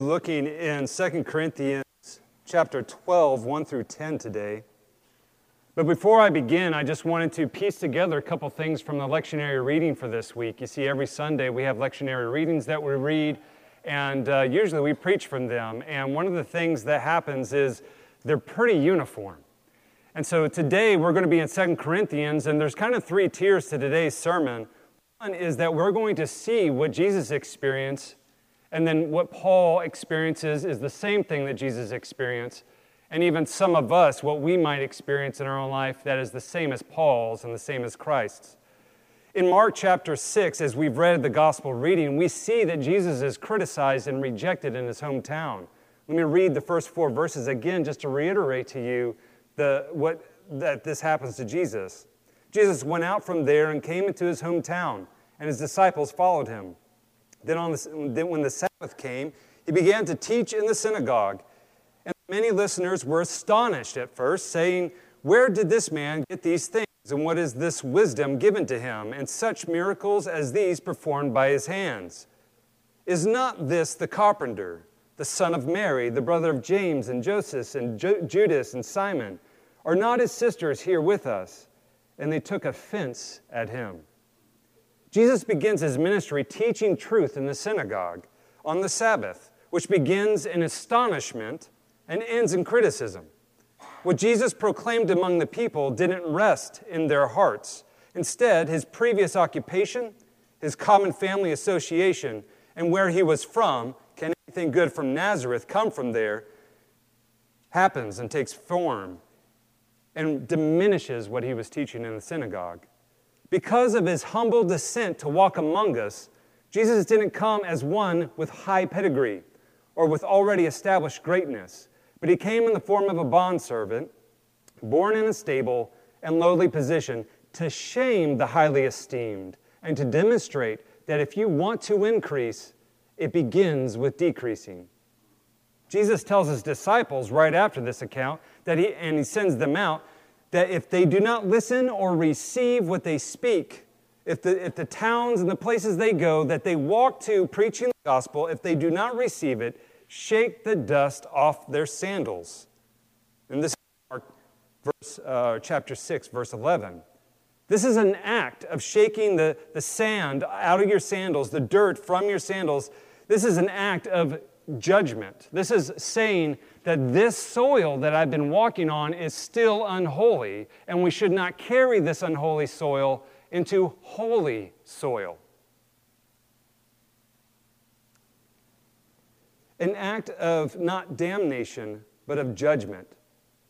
looking in 2 Corinthians chapter 12, 1 through 10 today. But before I begin, I just wanted to piece together a couple things from the lectionary reading for this week. You see, every Sunday we have lectionary readings that we read, and uh, usually we preach from them. And one of the things that happens is they're pretty uniform. And so today we're going to be in 2 Corinthians, and there's kind of three tiers to today's sermon. One is that we're going to see what Jesus experienced, and then what Paul experiences is the same thing that Jesus experienced and even some of us, what we might experience in our own life that is the same as Paul's and the same as Christ's. In Mark chapter 6, as we've read the gospel reading, we see that Jesus is criticized and rejected in his hometown. Let me read the first four verses again just to reiterate to you the, what, that this happens to Jesus. Jesus went out from there and came into his hometown, and his disciples followed him. Then, on the, then when the Sabbath came, he began to teach in the synagogue and many listeners were astonished at first, saying, Where did this man get these things? And what is this wisdom given to him, and such miracles as these performed by his hands? Is not this the carpenter, the son of Mary, the brother of James and Joseph and Judas and Simon? Are not his sisters here with us? And they took offense at him. Jesus begins his ministry teaching truth in the synagogue on the Sabbath, which begins in astonishment and ends in criticism. What Jesus proclaimed among the people didn't rest in their hearts. Instead, his previous occupation, his common family association, and where he was from can anything good from Nazareth come from there? happens and takes form and diminishes what he was teaching in the synagogue. Because of his humble descent to walk among us, Jesus didn't come as one with high pedigree or with already established greatness. But he came in the form of a bondservant, born in a stable and lowly position, to shame the highly esteemed and to demonstrate that if you want to increase, it begins with decreasing. Jesus tells his disciples right after this account that he, and he sends them out, that if they do not listen or receive what they speak, if the, if the towns and the places they go that they walk to preaching the gospel, if they do not receive it, shake the dust off their sandals. And this is verse, uh, chapter 6, verse 11. This is an act of shaking the, the sand out of your sandals, the dirt from your sandals. This is an act of judgment. This is saying that this soil that I've been walking on is still unholy, and we should not carry this unholy soil into holy soil. an act of not damnation, but of judgment.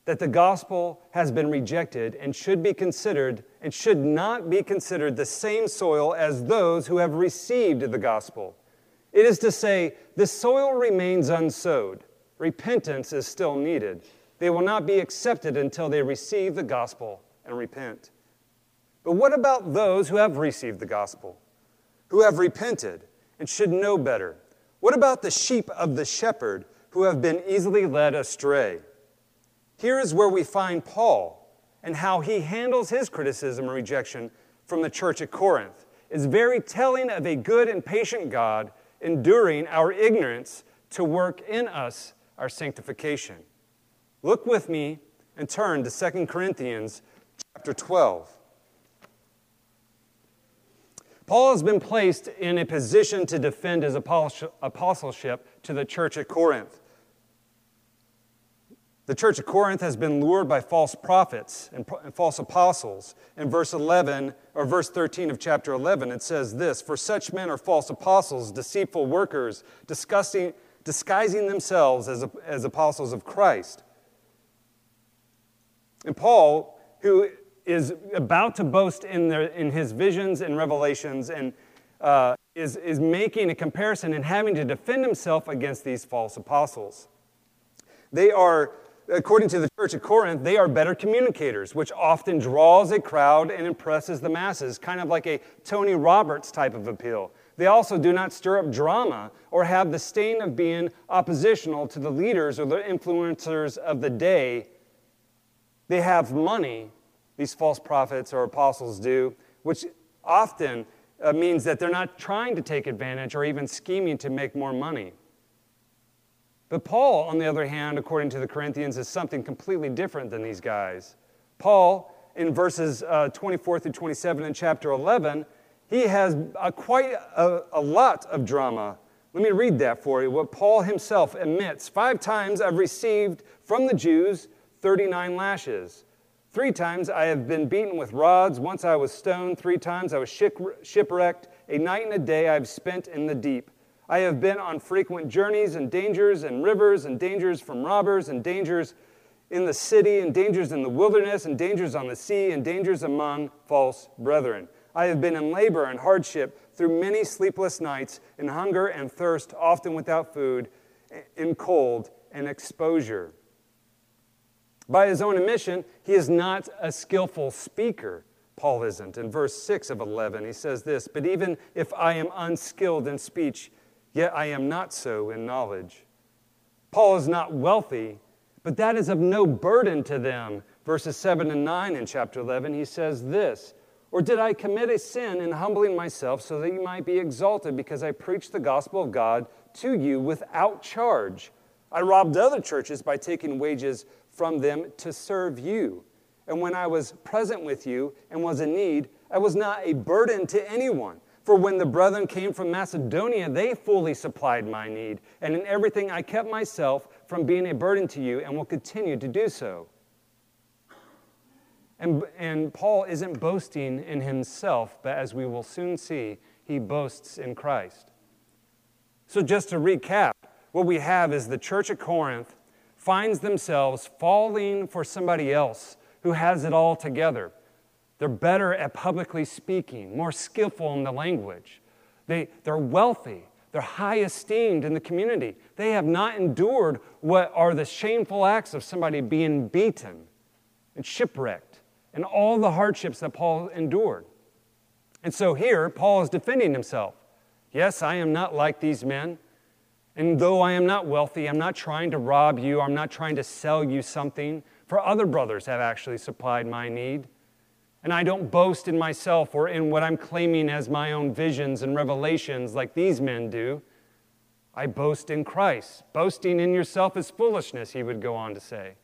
That the gospel has been rejected and should be considered and should not be considered the same soil as those who have received the gospel. It is to say, the soil remains unsowed. Repentance is still needed. They will not be accepted until they receive the gospel and repent. But what about those who have received the gospel, who have repented and should know better? What about the sheep of the shepherd who have been easily led astray? Here is where we find Paul and how he handles his criticism and rejection from the church at Corinth. Is very telling of a good and patient God enduring our ignorance to work in us our sanctification. Look with me and turn to 2 Corinthians chapter 12. Paul has been placed in a position to defend his apostleship to the church at Corinth. The church at Corinth has been lured by false prophets and false apostles. In verse 11 or verse 13 of chapter 11, it says this For such men are false apostles, deceitful workers, disgusting, disguising themselves as, as apostles of Christ. And Paul, who is about to boast in, their, in his visions and revelations and uh, is, is making a comparison and having to defend himself against these false apostles. They are, according to the church at Corinth, they are better communicators, which often draws a crowd and impresses the masses, kind of like a Tony Robbins type of appeal. They also do not stir up drama or have the stain of being oppositional to the leaders or the influencers of the day. They have money these false prophets or apostles do, which often uh, means that they're not trying to take advantage or even scheming to make more money. But Paul, on the other hand, according to the Corinthians, is something completely different than these guys. Paul, in verses uh, 24 through 27 in chapter 11, he has a, quite a, a lot of drama. Let me read that for you. What Paul himself admits Five times I've received from the Jews 39 lashes. Three times I have been beaten with rods. Once I was stoned. Three times I was shipwrecked. A night and a day I have spent in the deep. I have been on frequent journeys and dangers and rivers and dangers from robbers and dangers in the city and dangers in the wilderness and dangers on the sea and dangers among false brethren. I have been in labor and hardship through many sleepless nights, in hunger and thirst, often without food, in cold and exposure. By his own admission, he is not a skillful speaker. Paul isn't. In verse 6 of 11, he says this But even if I am unskilled in speech, yet I am not so in knowledge. Paul is not wealthy, but that is of no burden to them. Verses 7 and 9 in chapter 11, he says this Or did I commit a sin in humbling myself so that you might be exalted because I preached the gospel of God to you without charge? I robbed other churches by taking wages from them to serve you. And when I was present with you and was in need, I was not a burden to anyone. For when the brethren came from Macedonia, they fully supplied my need. And in everything I kept myself from being a burden to you and will continue to do so. And, and Paul isn't boasting in himself, but as we will soon see, he boasts in Christ. So, just to recap, what we have is the church at Corinth finds themselves falling for somebody else who has it all together. They're better at publicly speaking, more skillful in the language. They, they're wealthy. They're high esteemed in the community. They have not endured what are the shameful acts of somebody being beaten and shipwrecked and all the hardships that Paul endured. And so here, Paul is defending himself. Yes, I am not like these men. And though I am not wealthy, I'm not trying to rob you, I'm not trying to sell you something, for other brothers have actually supplied my need. And I don't boast in myself or in what I'm claiming as my own visions and revelations like these men do. I boast in Christ. Boasting in yourself is foolishness, he would go on to say.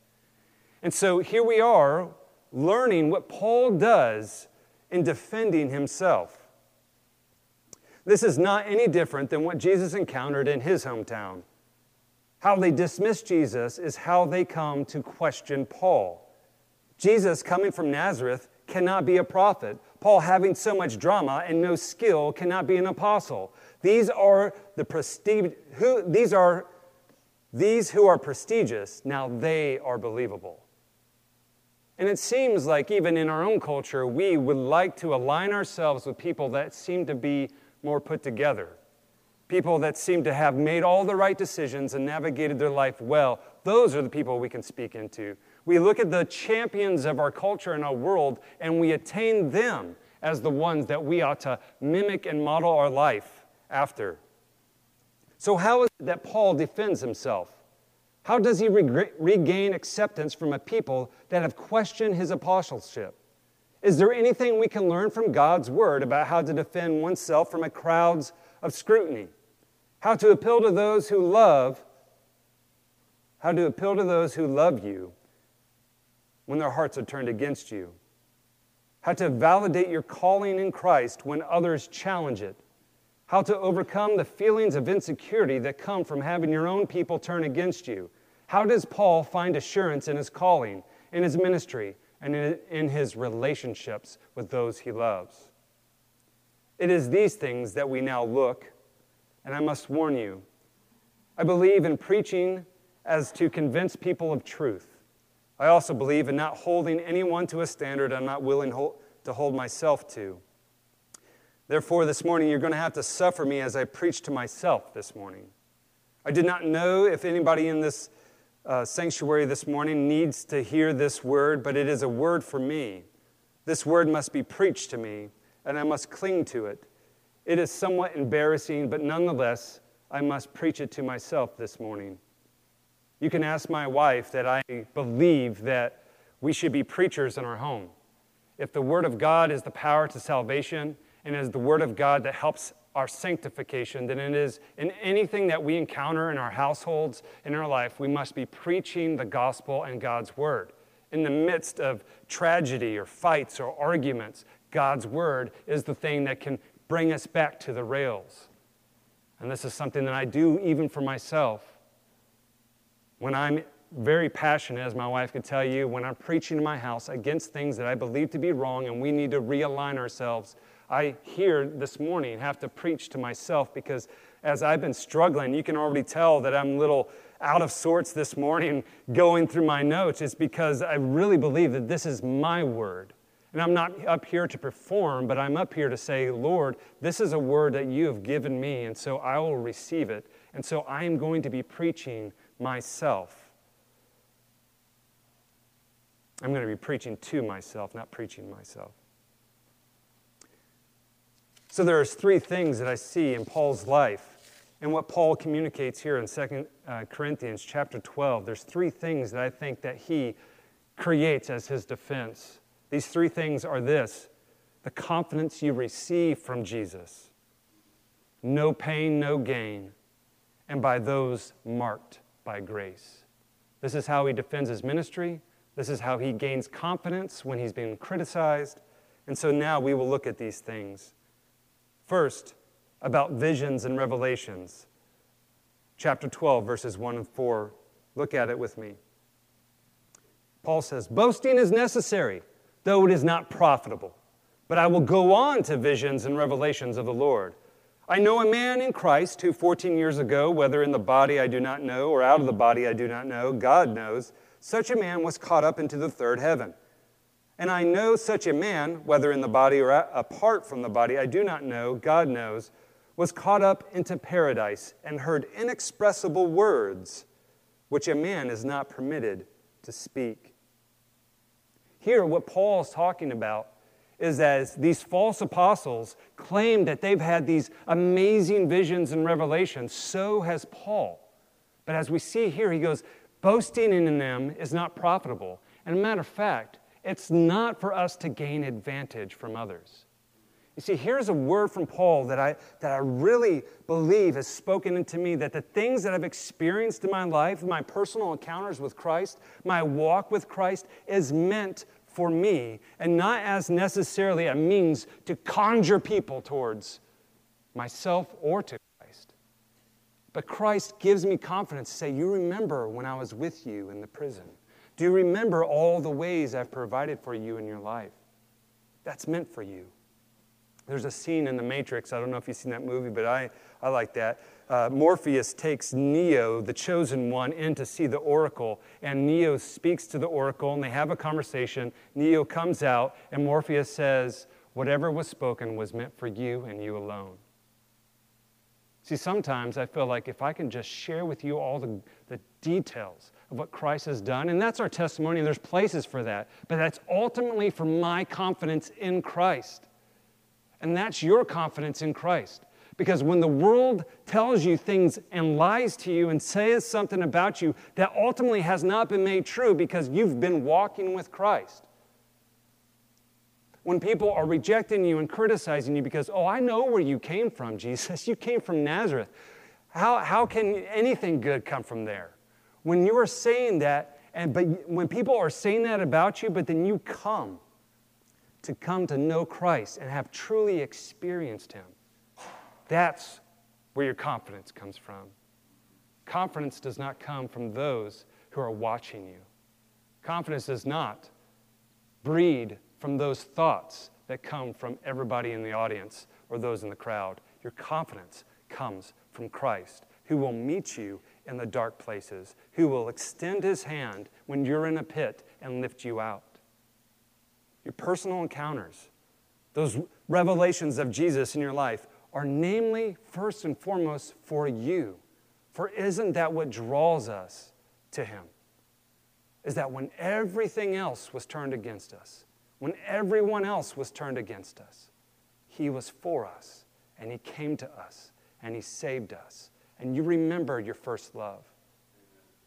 And so here we are learning what Paul does in defending himself. This is not any different than what Jesus encountered in his hometown. How they dismiss Jesus is how they come to question Paul. Jesus, coming from Nazareth, cannot be a prophet. Paul, having so much drama and no skill, cannot be an apostle. These are the prestige, who, these are these who are prestigious, now they are believable. And it seems like even in our own culture, we would like to align ourselves with people that seem to be more put together. People that seem to have made all the right decisions and navigated their life well, those are the people we can speak into. We look at the champions of our culture and our world, and we attain them as the ones that we ought to mimic and model our life after. So, how is it that Paul defends himself? How does he regain acceptance from a people that have questioned his apostleship? Is there anything we can learn from God's word about how to defend oneself from a crowds of scrutiny? How to appeal to those who love, how to appeal to those who love you when their hearts are turned against you? How to validate your calling in Christ when others challenge it? How to overcome the feelings of insecurity that come from having your own people turn against you? How does Paul find assurance in his calling, in his ministry, and in his relationships with those he loves. It is these things that we now look, and I must warn you, I believe in preaching as to convince people of truth. I also believe in not holding anyone to a standard I'm not willing to hold myself to. Therefore, this morning, you're going to have to suffer me as I preach to myself this morning. I did not know if anybody in this uh, sanctuary this morning needs to hear this word, but it is a word for me. This word must be preached to me, and I must cling to it. It is somewhat embarrassing, but nonetheless, I must preach it to myself this morning. You can ask my wife that I believe that we should be preachers in our home. If the Word of God is the power to salvation and is the Word of God that helps our sanctification than it is in anything that we encounter in our households, in our life. We must be preaching the gospel and God's word. In the midst of tragedy or fights or arguments, God's word is the thing that can bring us back to the rails. And this is something that I do even for myself. When I'm very passionate, as my wife could tell you, when I'm preaching in my house against things that I believe to be wrong and we need to realign ourselves, I here this morning have to preach to myself because as I've been struggling, you can already tell that I'm a little out of sorts this morning going through my notes. It's because I really believe that this is my word. And I'm not up here to perform, but I'm up here to say, Lord, this is a word that you have given me, and so I will receive it. And so I am going to be preaching myself. I'm going to be preaching to myself, not preaching myself. So there's three things that I see in Paul's life and what Paul communicates here in 2 uh, Corinthians chapter 12. There's three things that I think that he creates as his defense. These three things are this the confidence you receive from Jesus, no pain, no gain, and by those marked by grace. This is how he defends his ministry. This is how he gains confidence when he's being criticized. And so now we will look at these things. First, about visions and revelations. Chapter 12, verses 1 and 4. Look at it with me. Paul says, Boasting is necessary though it is not profitable. But I will go on to visions and revelations of the Lord. I know a man in Christ who 14 years ago, whether in the body I do not know or out of the body I do not know, God knows, such a man was caught up into the third heaven. And I know such a man, whether in the body or apart from the body I do not know, God knows, was caught up into paradise and heard inexpressible words which a man is not permitted to speak. Here, what Paul is talking about is as these false apostles claim that they've had these amazing visions and revelations, so has Paul. But as we see here, he goes, boasting in them is not profitable. And a matter of fact, it's not for us to gain advantage from others. You see, here's a word from Paul that I, that I really believe has spoken into me that the things that I've experienced in my life, my personal encounters with Christ, my walk with Christ, is meant for me and not as necessarily a means to conjure people towards myself or to Christ. But Christ gives me confidence to say, You remember when I was with you in the prison? Do you remember all the ways I've provided for you in your life? That's meant for you. There's a scene in The Matrix. I don't know if you've seen that movie, but I, I like that. Uh, Morpheus takes Neo, the chosen one, in to see the oracle, and Neo speaks to the oracle, and they have a conversation. Neo comes out, and Morpheus says, Whatever was spoken was meant for you and you alone. See, sometimes I feel like if I can just share with you all the, the details what Christ has done, and that's our testimony, and there's places for that, but that's ultimately for my confidence in Christ. And that's your confidence in Christ. Because when the world tells you things and lies to you and says something about you that ultimately has not been made true because you've been walking with Christ. When people are rejecting you and criticizing you because, oh, I know where you came from, Jesus. You came from Nazareth. How, how can anything good come from there? When you are saying that, and but when people are saying that about you, but then you come to come to know Christ and have truly experienced Him. That's where your confidence comes from. Confidence does not come from those who are watching you. Confidence does not breed from those thoughts that come from everybody in the audience or those in the crowd. Your confidence comes from Christ, who will meet you in the dark places, who will extend his hand when you're in a pit and lift you out your personal encounters, those revelations of Jesus in your life are namely, first and foremost, for you. For isn't that what draws us to Him? Is that when everything else was turned against us, when everyone else was turned against us, He was for us, and He came to us, and He saved us. And you remember your first love.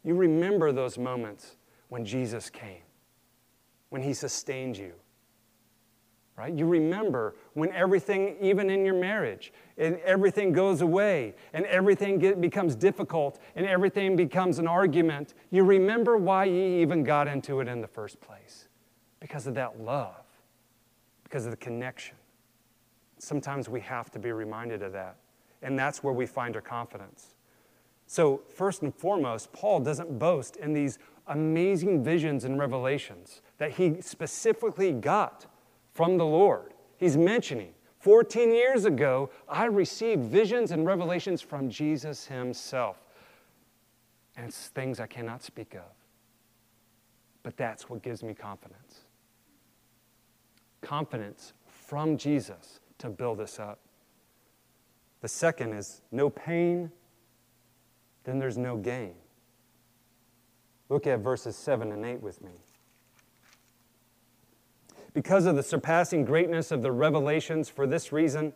You remember those moments when Jesus came, when He sustained you, right? You remember when everything, even in your marriage, and everything goes away and everything get, becomes difficult and everything becomes an argument. You remember why you even got into it in the first place because of that love, because of the connection. Sometimes we have to be reminded of that, and that's where we find our confidence. So, first and foremost, Paul doesn't boast in these amazing visions and revelations that he specifically got from the Lord. He's mentioning 14 years ago, I received visions and revelations from Jesus himself. And it's things I cannot speak of. But that's what gives me confidence. Confidence from Jesus to build us up. The second is no pain, then there's no gain. Look at verses 7 and 8 with me. Because of the surpassing greatness of the revelations, for this reason,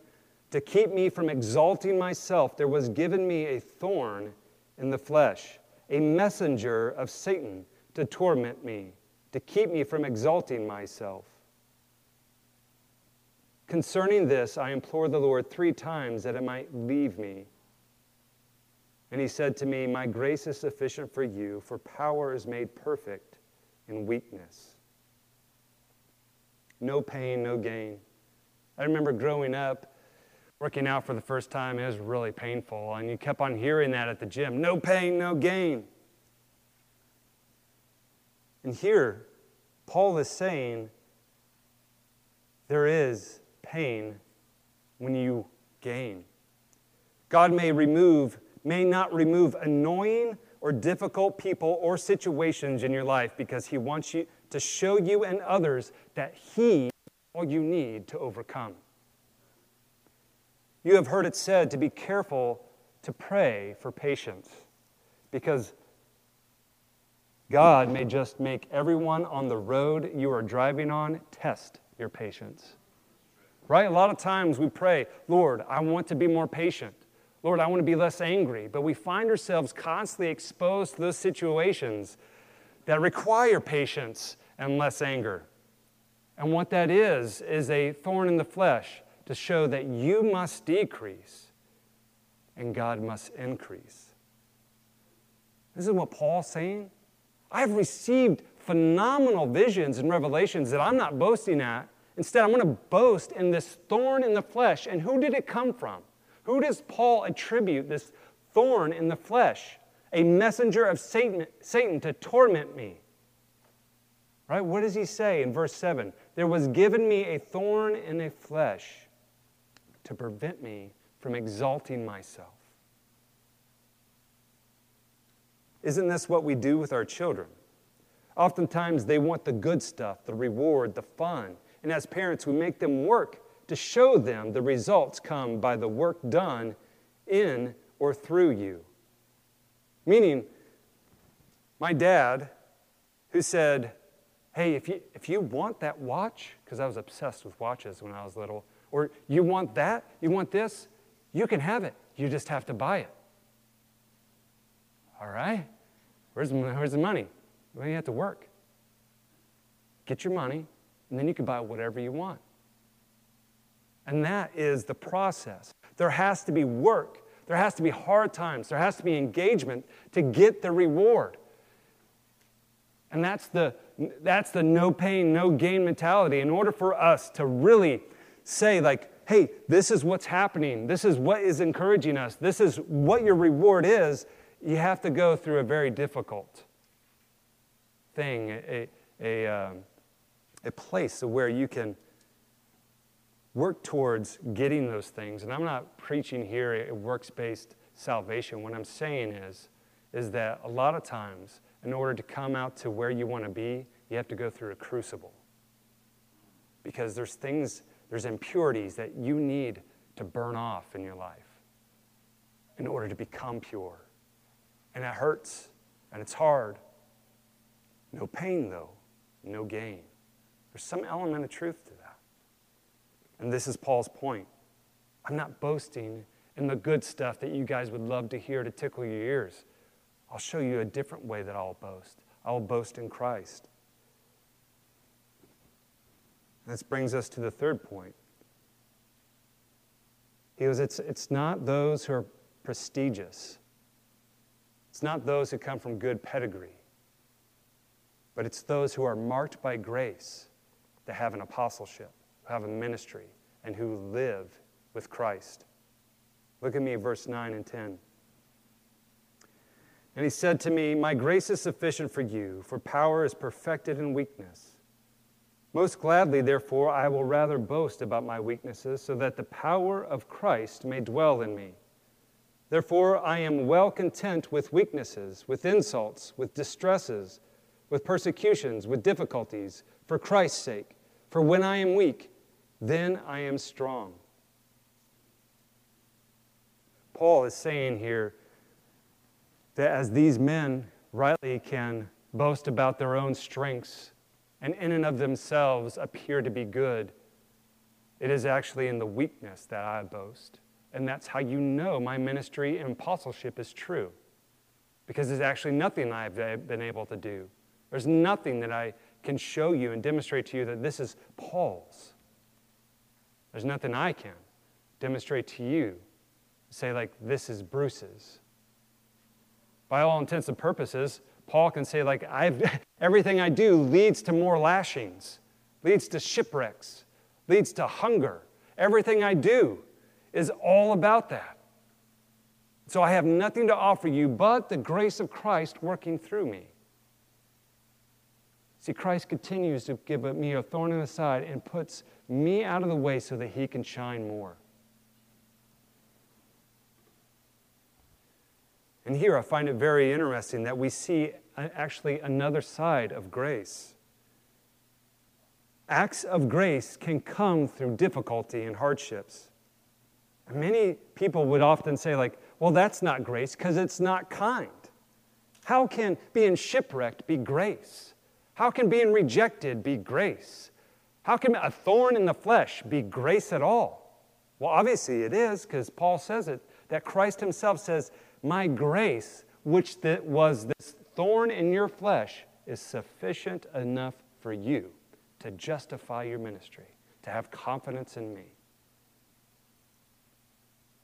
to keep me from exalting myself, there was given me a thorn in the flesh, a messenger of Satan to torment me, to keep me from exalting myself. Concerning this, I implored the Lord three times that it might leave me. And he said to me, My grace is sufficient for you, for power is made perfect in weakness no pain, no gain. I remember growing up, working out for the first time, it was really painful. And you kept on hearing that at the gym no pain, no gain. And here, Paul is saying there is pain when you gain. God may remove, may not remove annoying or difficult people or situations in your life because He wants you to show you and others that He is all you need to overcome. You have heard it said to be careful to pray for patience because God may just make everyone on the road you are driving on test your patience. Right? A lot of times we pray, Lord, I want to be more patient. Lord, I want to be less angry. But we find ourselves constantly exposed to those situations that require patience and less anger. And what that is, is a thorn in the flesh to show that you must decrease and God must increase. This is what Paul's saying. I've received phenomenal visions and revelations that I'm not boasting at. Instead, I'm going to boast in this thorn in the flesh. And who did it come from? Who does Paul attribute this thorn in the flesh? A messenger of Satan, Satan to torment me. Right? What does he say in verse 7? There was given me a thorn in the flesh to prevent me from exalting myself. Isn't this what we do with our children? Oftentimes they want the good stuff, the reward, the fun. And as parents, we make them work to show them the results come by the work done in or through you. Meaning, my dad, who said, Hey, if you, if you want that watch, because I was obsessed with watches when I was little, or you want that, you want this, you can have it. You just have to buy it. All right? Where's, where's the money? Well, you have to work. Get your money, and then you can buy whatever you want. And that is the process. There has to be work, there has to be hard times, there has to be engagement to get the reward. And that's the, that's the no pain, no gain mentality. In order for us to really say, like, hey, this is what's happening, this is what is encouraging us, this is what your reward is, you have to go through a very difficult thing, a, a, um, a place where you can work towards getting those things. And I'm not preaching here a works based salvation. What I'm saying is, is that a lot of times, in order to come out to where you want to be, you have to go through a crucible. Because there's things, there's impurities that you need to burn off in your life in order to become pure. And it hurts and it's hard. No pain, though, no gain. There's some element of truth to that. And this is Paul's point. I'm not boasting in the good stuff that you guys would love to hear to tickle your ears. I'll show you a different way that I'll boast. I'll boast in Christ. This brings us to the third point. He goes, it's, it's not those who are prestigious, it's not those who come from good pedigree, but it's those who are marked by grace that have an apostleship, who have a ministry, and who live with Christ. Look at me, verse 9 and 10. And he said to me, My grace is sufficient for you, for power is perfected in weakness. Most gladly, therefore, I will rather boast about my weaknesses, so that the power of Christ may dwell in me. Therefore, I am well content with weaknesses, with insults, with distresses, with persecutions, with difficulties, for Christ's sake. For when I am weak, then I am strong. Paul is saying here that as these men rightly can boast about their own strengths and in and of themselves appear to be good, it is actually in the weakness that I boast. And that's how you know my ministry and apostleship is true. Because there's actually nothing I've been able to do. There's nothing that I can show you and demonstrate to you that this is Paul's. There's nothing I can demonstrate to you, say, like, this is Bruce's by all intents and purposes, Paul can say, like, I've, everything I do leads to more lashings, leads to shipwrecks, leads to hunger. Everything I do is all about that. So I have nothing to offer you but the grace of Christ working through me. See, Christ continues to give me a thorn in the side and puts me out of the way so that he can shine more. And here I find it very interesting that we see actually another side of grace. Acts of grace can come through difficulty and hardships. And many people would often say, like, well, that's not grace because it's not kind. How can being shipwrecked be grace? How can being rejected be grace? How can a thorn in the flesh be grace at all? Well, obviously it is because Paul says it, that Christ himself says, my grace, which was this thorn in your flesh, is sufficient enough for you to justify your ministry, to have confidence in me.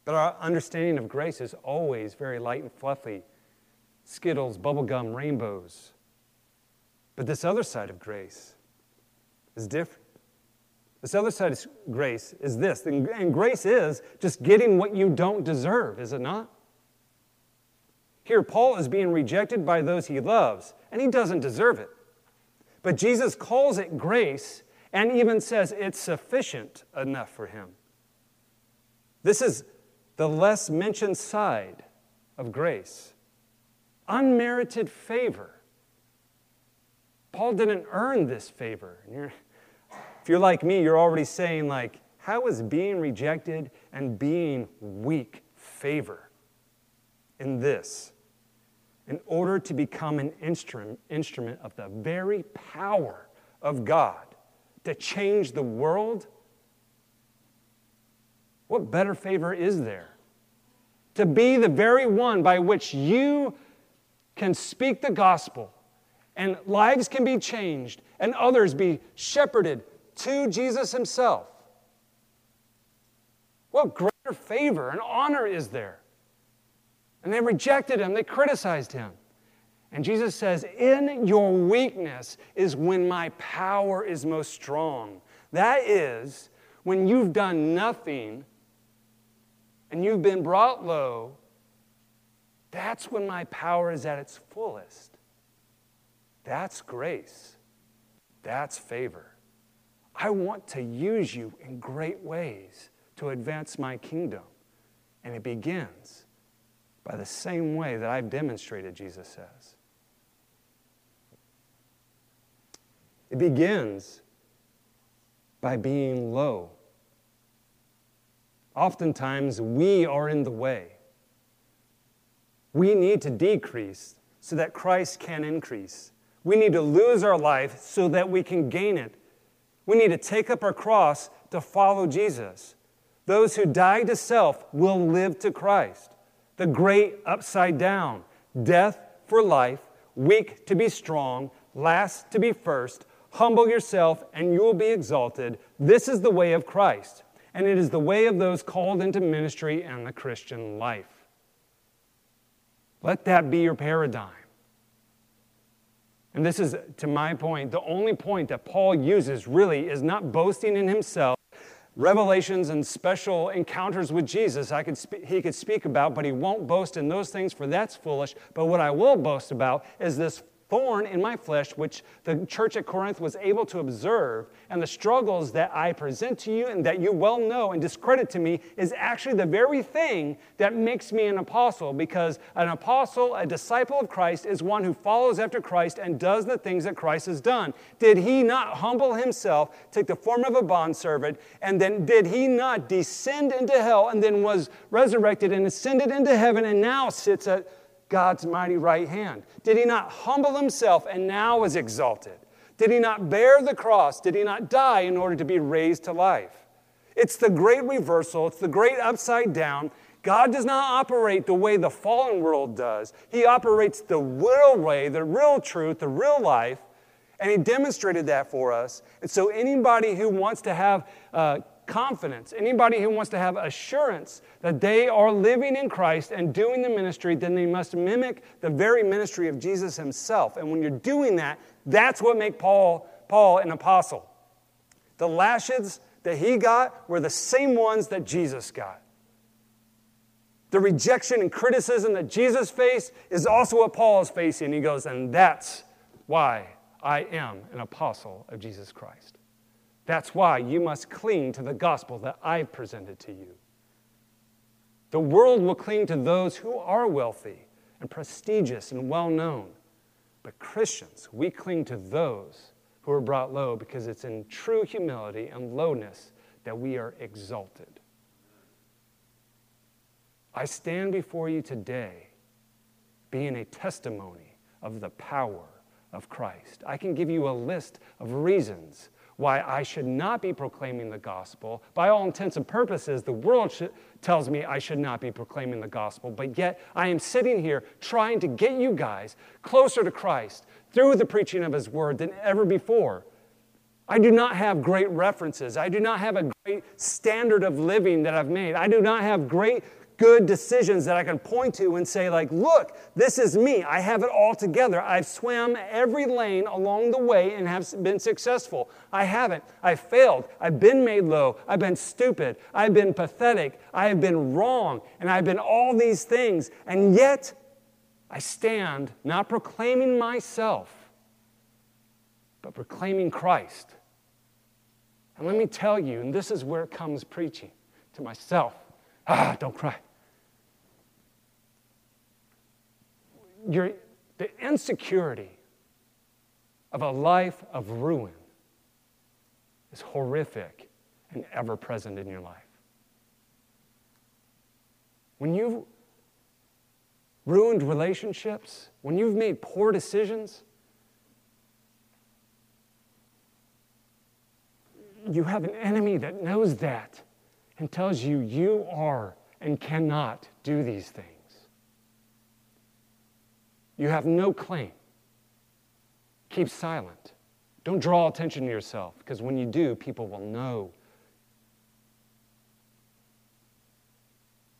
But our understanding of grace is always very light and fluffy Skittles, bubblegum, rainbows. But this other side of grace is different. This other side of grace is this, and grace is just getting what you don't deserve, is it not? Here, Paul is being rejected by those he loves, and he doesn't deserve it. But Jesus calls it grace and even says it's sufficient enough for him. This is the less mentioned side of grace unmerited favor. Paul didn't earn this favor. You're, if you're like me, you're already saying, like, how is being rejected and being weak favor in this? in order to become an instrument, instrument of the very power of God to change the world? What better favor is there? To be the very one by which you can speak the gospel and lives can be changed and others be shepherded to Jesus Himself. What greater favor and honor is there? And they rejected him, they criticized him. And Jesus says, In your weakness is when my power is most strong. That is, when you've done nothing and you've been brought low, that's when my power is at its fullest. That's grace. That's favor. I want to use you in great ways to advance my kingdom. And it begins by the same way that I've demonstrated, Jesus says. It begins by being low. Oftentimes, we are in the way. We need to decrease so that Christ can increase. We need to lose our life so that we can gain it. We need to take up our cross to follow Jesus. Those who die to self will live to Christ the great upside down death for life, weak to be strong, last to be first, Humble yourself, and you will be exalted. This is the way of Christ, and it is the way of those called into ministry and the Christian life. Let that be your paradigm. And this is, to my point, the only point that Paul uses really is not boasting in himself. Revelations and special encounters with Jesus I could he could speak about, but he won't boast in those things, for that's foolish. But what I will boast about is this thorn in my flesh, which the church at Corinth was able to observe, and the struggles that I present to you and that you well know and discredit to me is actually the very thing that makes me an apostle. Because an apostle, a disciple of Christ, is one who follows after Christ and does the things that Christ has done. Did he not humble himself, take the form of a bondservant, and then did he not descend into hell and then was resurrected and ascended into heaven and now sits at God's mighty right hand? Did he not humble himself and now is exalted? Did he not bear the cross? Did he not die in order to be raised to life? It's the great reversal, it's the great upside down. God does not operate the way the fallen world does. He operates the real way, the real truth, the real life, and He demonstrated that for us. And so, anybody who wants to have uh, confidence, anybody who wants to have assurance that they are living in Christ and doing the ministry, then they must mimic the very ministry of Jesus himself. And when you're doing that, that's what makes Paul, Paul an apostle. The lashes that he got were the same ones that Jesus got. The rejection and criticism that Jesus faced is also what Paul is facing. He goes, and that's why I am an apostle of Jesus Christ. That's why you must cling to the gospel that I've presented to you. The world will cling to those who are wealthy and prestigious and well known. But Christians, we cling to those who are brought low because it's in true humility and lowness that we are exalted. I stand before you today being a testimony of the power of Christ. I can give you a list of reasons why I should not be proclaiming the gospel. By all intents and purposes, the world tells me I should not be proclaiming the gospel, but yet I am sitting here trying to get you guys closer to Christ through the preaching of his word than ever before. I do not have great references. I do not have a great standard of living that I've made. I do not have great good decisions that I can point to and say, like, look, this is me. I have it all together. I've swam every lane along the way and have been successful. I haven't. I've failed. I've been made low. I've been stupid. I've been pathetic. I have been wrong. And I've been all these things. And yet, I stand not proclaiming myself, but proclaiming Christ. And let me tell you, and this is where it comes preaching to myself. Ah, don't cry. Your, the insecurity of a life of ruin is horrific and ever present in your life. When you've ruined relationships, when you've made poor decisions, you have an enemy that knows that and tells you you are and cannot do these things. You have no claim. Keep silent. Don't draw attention to yourself, because when you do, people will know.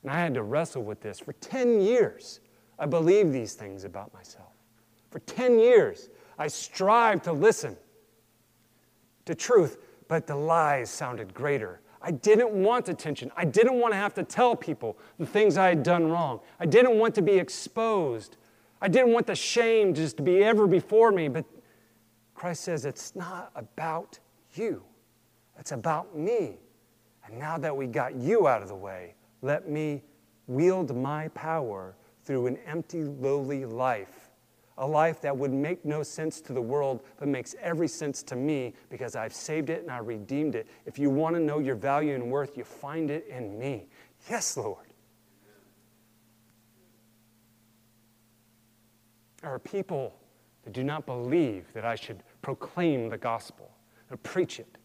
And I had to wrestle with this. For 10 years, I believed these things about myself. For 10 years, I strived to listen to truth, but the lies sounded greater. I didn't want attention. I didn't want to have to tell people the things I had done wrong. I didn't want to be exposed I didn't want the shame just to be ever before me, but Christ says it's not about you, it's about me. And now that we got you out of the way, let me wield my power through an empty, lowly life. A life that would make no sense to the world, but makes every sense to me because I've saved it and I redeemed it. If you want to know your value and worth, you find it in me. Yes, Lord. There are people that do not believe that I should proclaim the gospel or preach it.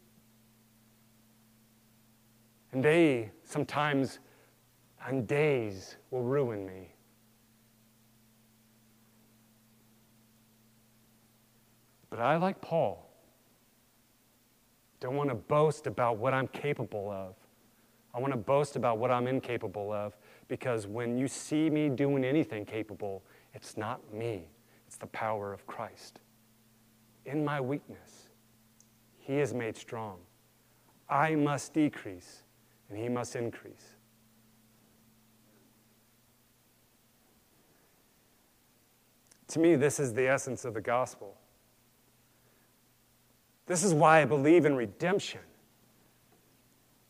And they sometimes on days will ruin me. But I, like Paul, don't want to boast about what I'm capable of. I want to boast about what I'm incapable of because when you see me doing anything capable, it's not me, it's the power of Christ. In my weakness, He is made strong. I must decrease, and He must increase. To me, this is the essence of the gospel. This is why I believe in redemption.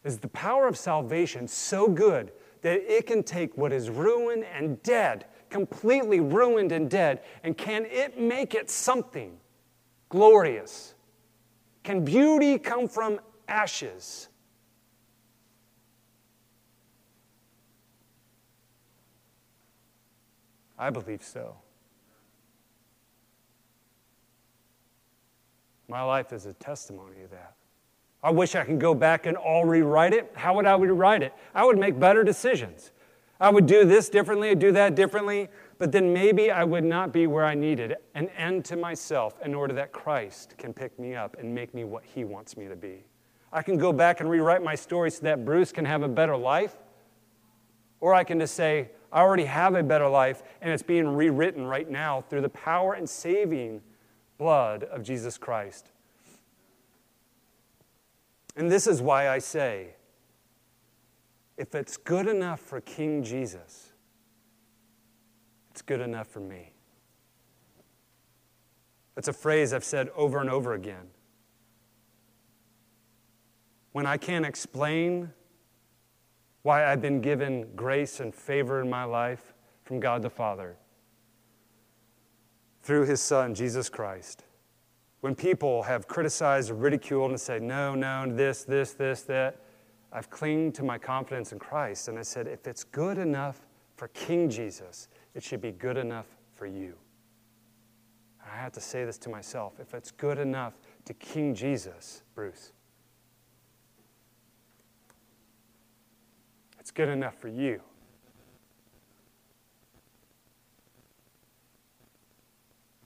Is the power of salvation so good that it can take what is ruined and dead, completely ruined and dead, and can it make it something glorious? Can beauty come from ashes? I believe so. My life is a testimony of that. I wish I could go back and all rewrite it. How would I rewrite it? I would make better decisions. I would do this differently, I'd do that differently, but then maybe I would not be where I needed an end to myself in order that Christ can pick me up and make me what He wants me to be. I can go back and rewrite my story so that Bruce can have a better life, or I can just say, I already have a better life, and it's being rewritten right now through the power and saving blood of Jesus Christ. And this is why I say if it's good enough for King Jesus, it's good enough for me. That's a phrase I've said over and over again. When I can't explain why I've been given grace and favor in my life from God the Father, through his Son, Jesus Christ. When people have criticized or ridiculed and said, no, no, this, this, this, that, I've clinged to my confidence in Christ and I said, if it's good enough for King Jesus, it should be good enough for you. I had to say this to myself. If it's good enough to King Jesus, Bruce, it's good enough for you.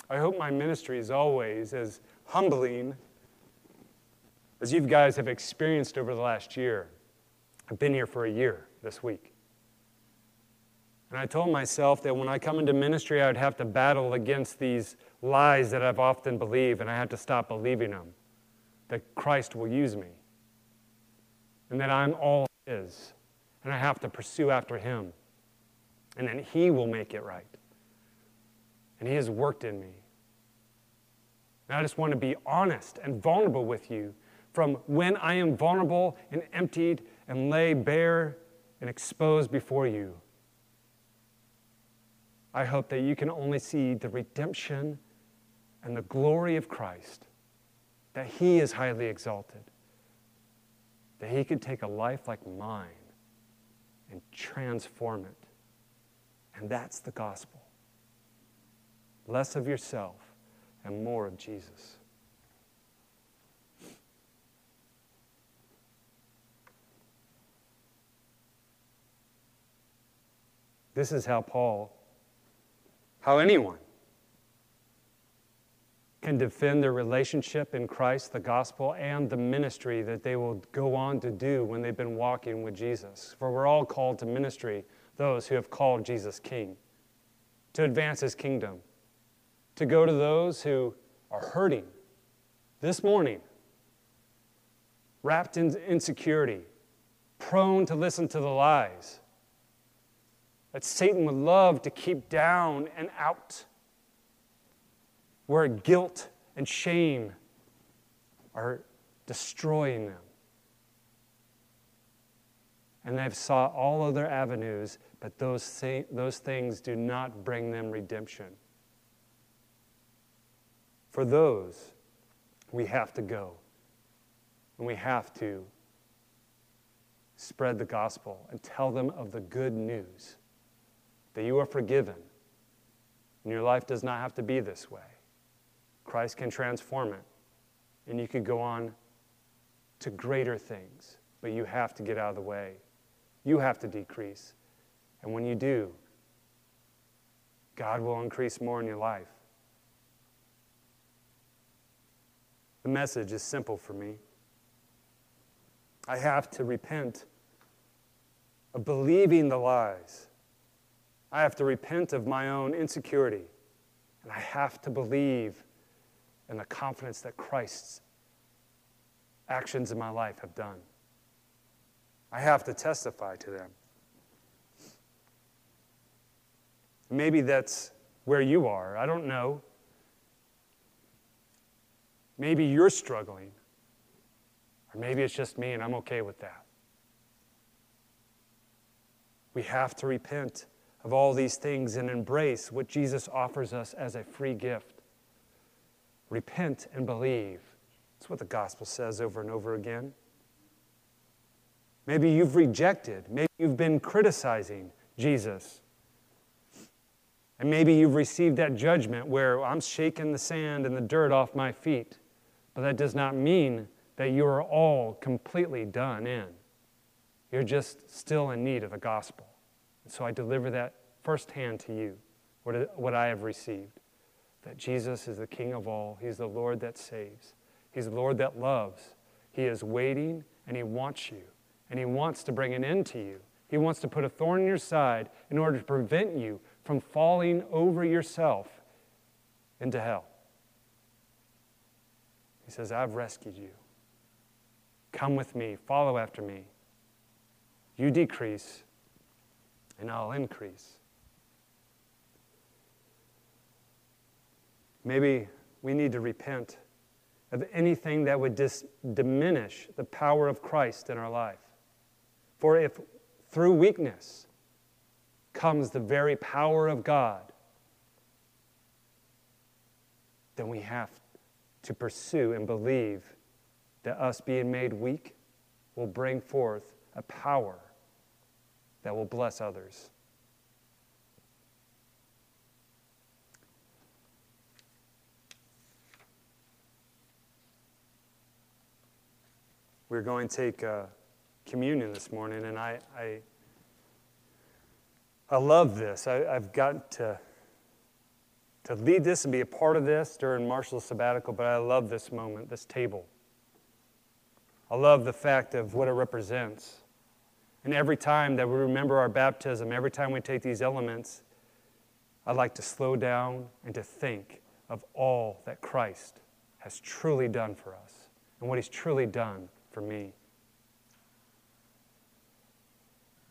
I hope my ministry is always as humbling as you guys have experienced over the last year. I've been here for a year this week. And I told myself that when I come into ministry, I would have to battle against these lies that I've often believed, and I had to stop believing them. That Christ will use me, and that I'm all His, and I have to pursue after Him, and then He will make it right. And He has worked in me. And I just want to be honest and vulnerable with you from when I am vulnerable and emptied and lay bare and exposed before you. I hope that you can only see the redemption and the glory of Christ, that He is highly exalted, that He could take a life like mine and transform it. And that's the gospel. Less of yourself and more of Jesus. This is how Paul, how anyone can defend their relationship in Christ, the gospel, and the ministry that they will go on to do when they've been walking with Jesus. For we're all called to ministry, those who have called Jesus King, to advance his kingdom, to go to those who are hurting this morning, wrapped in insecurity, prone to listen to the lies that Satan would love to keep down and out, where guilt and shame are destroying them. And they've sought all other avenues, but those, those things do not bring them redemption. For those, we have to go. And we have to spread the gospel and tell them of the good news that you are forgiven and your life does not have to be this way. Christ can transform it and you could go on to greater things, but you have to get out of the way. You have to decrease. And when you do, God will increase more in your life. The message is simple for me. I have to repent of believing the lies. I have to repent of my own insecurity. And I have to believe in the confidence that Christ's actions in my life have done. I have to testify to them. Maybe that's where you are. I don't know. Maybe you're struggling. Or maybe it's just me and I'm okay with that. We have to repent of all these things and embrace what Jesus offers us as a free gift. Repent and believe. That's what the gospel says over and over again. Maybe you've rejected, maybe you've been criticizing Jesus. And maybe you've received that judgment where I'm shaking the sand and the dirt off my feet. But that does not mean that you are all completely done in. You're just still in need of the gospel. And so I deliver that firsthand to you, what, what I have received. That Jesus is the King of all, He's the Lord that saves, He's the Lord that loves. He is waiting and He wants you, and He wants to bring an end to you. He wants to put a thorn in your side in order to prevent you from falling over yourself into hell. He says, I've rescued you. Come with me, follow after me. You decrease, and I'll increase. Maybe we need to repent of anything that would dis- diminish the power of Christ in our life. For if through weakness comes the very power of God, then we have to pursue and believe that us being made weak will bring forth a power that will bless others. We're going to take uh, communion this morning, and I, I, I love this. I, I've got to, to lead this and be a part of this during Marshall's sabbatical, but I love this moment, this table. I love the fact of what it represents. And every time that we remember our baptism, every time we take these elements, I like to slow down and to think of all that Christ has truly done for us and what he's truly done for me.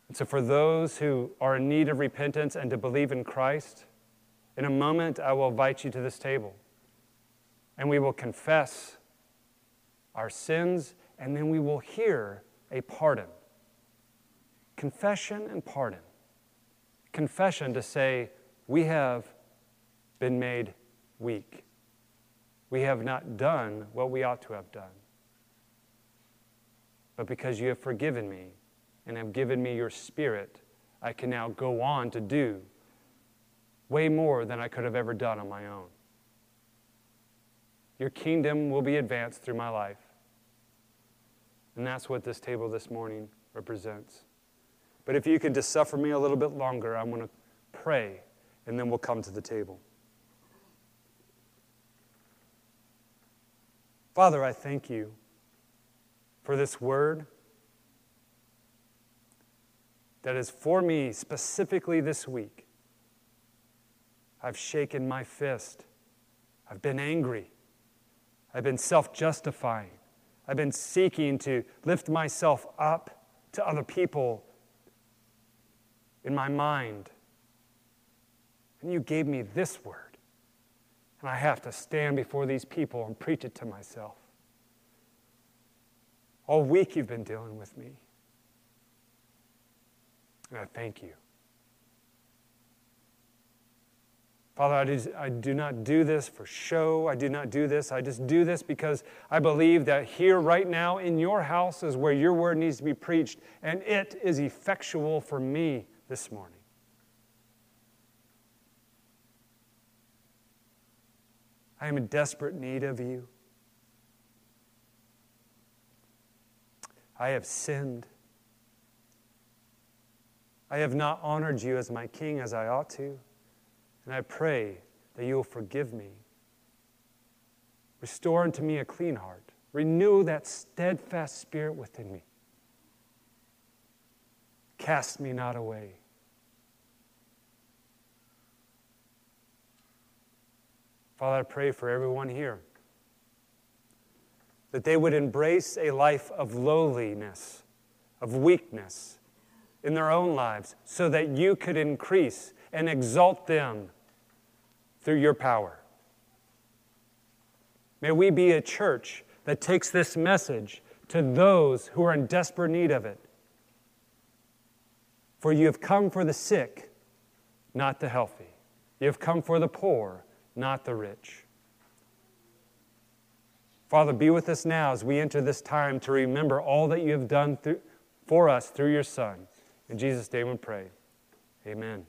And so, for those who are in need of repentance and to believe in Christ, in a moment I will invite you to this table and we will confess our sins and then we will hear a pardon. Confession and pardon. Confession to say, We have been made weak. We have not done what we ought to have done but because you have forgiven me and have given me your spirit, I can now go on to do way more than I could have ever done on my own. Your kingdom will be advanced through my life. And that's what this table this morning represents. But if you could just suffer me a little bit longer, I'm going to pray and then we'll come to the table. Father, I thank you for this word that is for me specifically this week. I've shaken my fist. I've been angry. I've been self justifying. I've been seeking to lift myself up to other people in my mind. And you gave me this word. And I have to stand before these people and preach it to myself. All week you've been dealing with me. And I thank you. Father, I do, I do, not do this for show. I do not do this. I just do this because I believe that here, right now, in your house is where your word needs to be preached, and it is effectual for me this morning. I am in desperate need of you. I have sinned. I have not honored you as my king as I ought to. And I pray that you will forgive me. Restore unto me a clean heart. Renew that steadfast spirit within me. Cast me not away. Father, I pray for everyone here that they would embrace a life of lowliness, of weakness in their own lives, so that you could increase and exalt them through your power. May we be a church that takes this message to those who are in desperate need of it. For you have come for the sick, not the healthy. You have come for the poor, not the rich. Father, be with us now as we enter this time to remember all that you have done through, for us through your Son. In Jesus' name we pray. Amen.